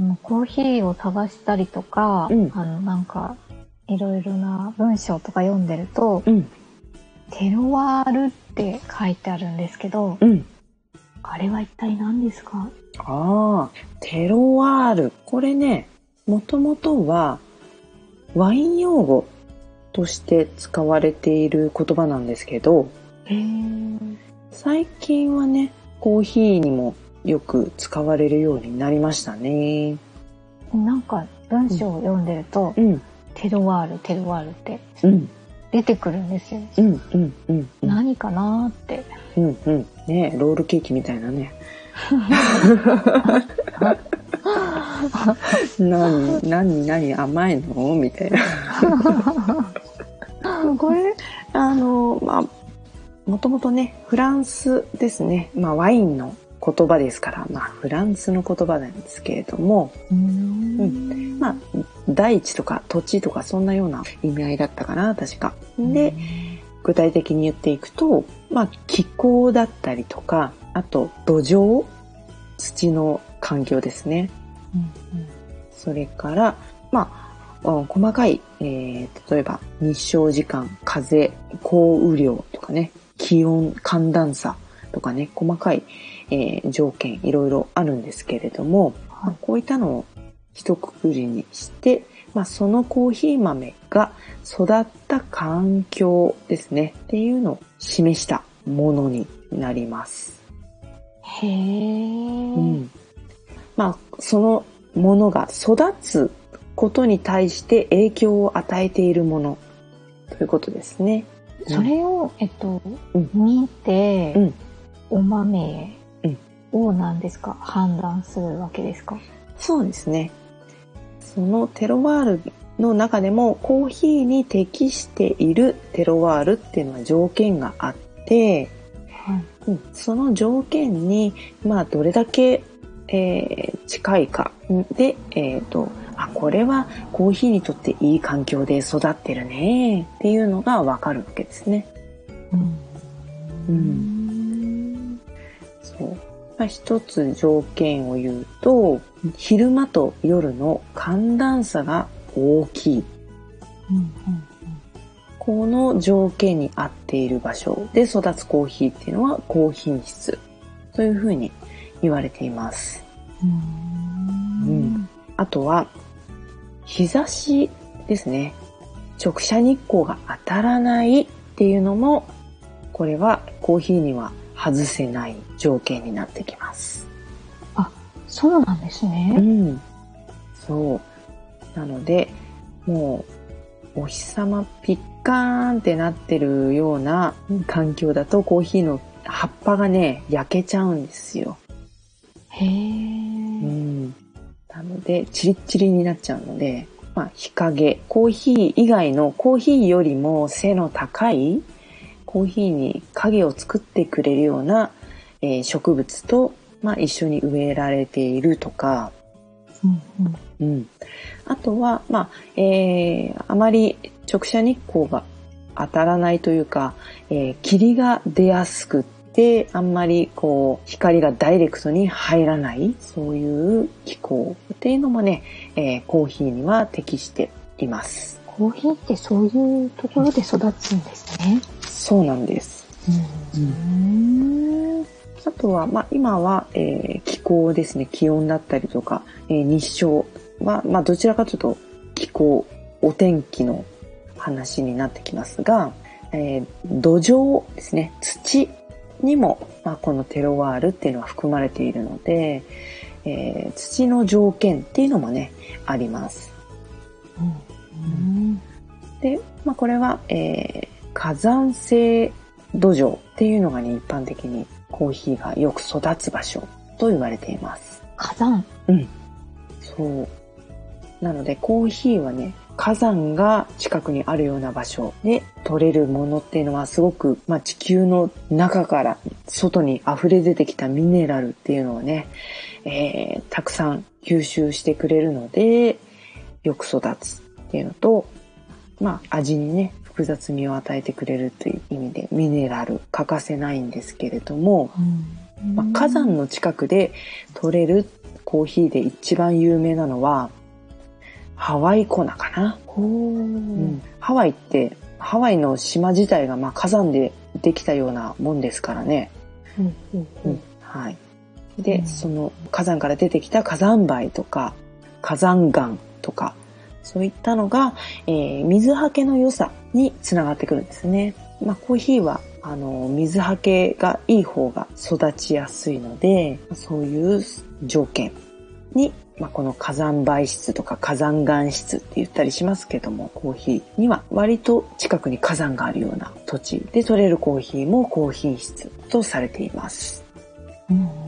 あのコーヒーを探したりとか、うん。あのなんかいろいろな文章とか読んでると、うん。テロワールって書いてあるんですけど、うん。あれは一体何ですか？ああ、テロワール。これね、もともとはワイン用語として使われている言葉なんですけど、最近はね、コーヒーにもよく使われるようになりましたね。なんか文章を読んでると、うん、テロワール、テロワールってうん、出てくるんですよ。うん、うん、うん、うん、何かなーって。うん、うん。ねロールケーキみたいなね。何、何、何、甘いの？みたいな。これ、あの、まあ、もともとね、フランスですね。まあ、ワインの言葉ですから、まあ、フランスの言葉なんですけれども、うーんまあ、大地とか土地とかそんなような意味合いだったかな、確か。で、具体的に言っていくと、まあ、気候だったりとか、あと土壌、土の環境ですね。うんそれから、まあ、うん細かい、えー例えば日照時間、風、降雨量とかね、気温、寒暖差とかね、細かい、えー条件いろいろあるんですけれども、まあこういったのを一括りにして、まあ、そのコーヒー豆が育った環境ですね、っていうのを示したものになります。へー。うん。まあ、そのものが育つことに対して影響を与えているもの。ということですね。それを、えっと、うん。見て、うん。お豆うんを何ですか、判断するわけですか？そうですね。そのテロワールの中でもコーヒーに適しているテロワールっていうのは条件があって、はい。うんその条件に、まあ、どれだけ、えー近いかで、えっ、と、あ、これはコーヒーにとっていい環境で育ってるねっていうのがわかるわけですね。うん。うんそう。まあ、一つ条件を言うと、昼間と夜の寒暖差が大きい。うんうんこの条件に合っている場所で育つコーヒーっていうのは高品質というふうに言われています。うんうんあとは、日差しですね。直射日光が当たらないっていうのも、これはコーヒーには外せない条件になってきます。そうなんですうね。ん。そう。なので、もう、お日様ピッカーンってなってるような環境だとコーヒーの葉っぱがね、焼けちゃうんですよ。へえ。うん。なので、チリッチリになっちゃうので、まあ、日陰、コーヒー以外のコーヒーよりも背の高いコーヒーに影を作ってくれるような、えー植物と、まあ、一緒に植えられているとか、うんうんうん。あとは、まあ、えーあまり直射日光が当たらないというか、えー霧が出やすくって、あんまりこう、光がダイレクトに入らない、そういう気候っていうのもね、えーコーヒーには適しています。コーヒーってそういうところで育つんですね。そうなんです。うん。あとは、まあ、今は、えー気候ですね。気温だったりとか、えー日照は、まあ、どちらかというと気候、お天気の話になってきますが、えー土壌ですね、土にも、まあ、このテロワールっていうのは含まれているので、えー土の条件っていうのもね、あります。うんで、まあ、これは、えー火山性土壌っていうのがね、一般的にコーヒーがよく育つ場所と言われています。火山？そう。なので、コーヒーはね、火山が近くにあるような場所で取れるものっていうのはすごく、まあ、地球の中から外に溢れ出てきたミネラルっていうのをね、えーたくさん吸収してくれるので、よく育つっていうのと、まあ、味にね、複雑味を与えてくれるという意味でミネラル欠かせないんですけれども、まあ、火山の近くで取れるコーヒーで一番有名なのは、ハワイ粉かな。ほーハワイって、ハワイの島自体がまあ火山でできたようなもんですからね。うんうんうんはい。で、うんその火山から出てきた火山灰とか、火山岩とか、そういったのが、えー水はけの良さにつながってくるんですね。まあ、コーヒーは、あの、水はけがいい方が育ちやすいので、そういう条件に、まあ、この火山灰質とか火山岩質って言ったりしますけども、コーヒーには割と近くに火山があるような土地で取れるコーヒーも高品質とされています。うん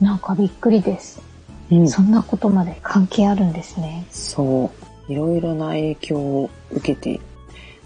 なんかびっくりです。うんそんなことまで関係あるんですね。そう。いろいろな影響を受けている。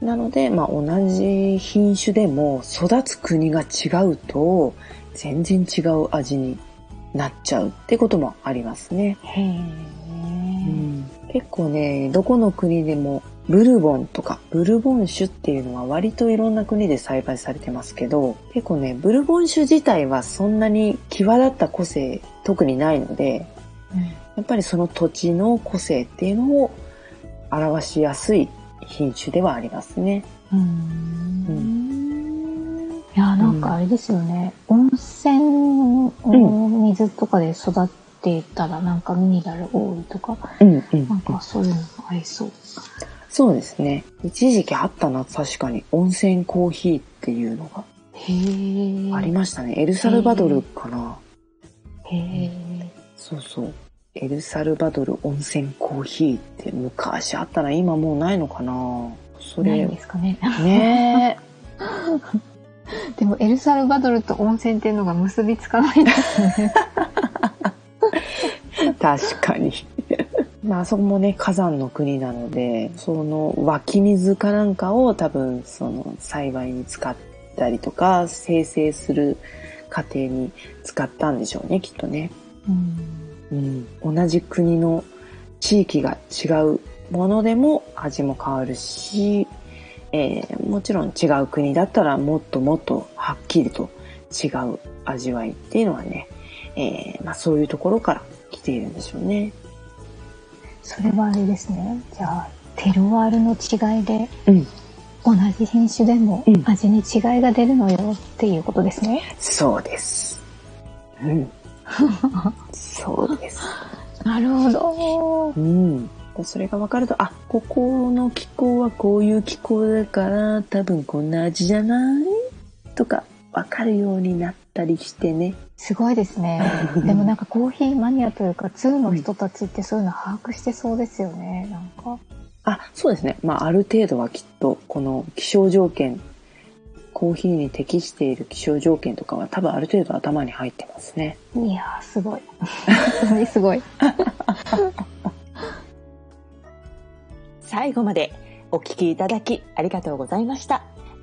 なので、まあ、同じ品種でも育つ国が違うと全然違う味になっちゃうってこともありますね。へえ。結構ね、どこの国でもブルボンとかブルボン酒っていうのは割といろんな国で栽培されてますけど、結構ね、ブルボン酒自体はそんなに際立った個性特にないので、やっぱりその土地の個性っていうのを表しやすい品種ではありますね。うんうんいや、なんかあれですよね。温泉の水とかで育っていたらなんかミネラル多いとか、うんうんなんかそういうのがありそう。そうですね。一時期あったな、確かに。温泉コーヒーっていうのがへえ。ありましたね。エルサルバドルかな。へえ。そうそう。エルサルバドル温泉コーヒーって昔あったな。今もうないのかな？それないんで、すかね。ね でもエルサルバドルと温泉っていうのが結びつかないですね。え。確かに。まあ、あそこもね、火山の国なので、その湧き水かなんかを多分、その栽培に使ったりとか、生成する過程に使ったんでしょうね、きっとね。うんうん、同じ国の地域が違うものでも味も変わるし、えーもちろん違う国だったらもっともっとはっきりと違う味わいっていうのはね、えーまあ、そういうところから来ているんでしょうね。それはあれですね。じゃあ、テロワールの違いで、うん、同じ品種でもうん味に違いが出るのよっていうことですね。そうです。うん、そうです。なるほど。うん。それが分かると、あ、ここの気候はこういう気候だから、多分こんな味じゃない？とか、分かるようになったりしてね。すごいですね。でもなんかコーヒーマニアというか、2の人たちってそういうの把握してそうですよね。なんか。あ、そうですね。まあ、ある程度はきっと、この気象条件、コーヒーに適している気象条件とかは多分ある程度頭に入ってますね。いやー、すごい。本当にすごい。最後までお聞きいただきありがとうございました。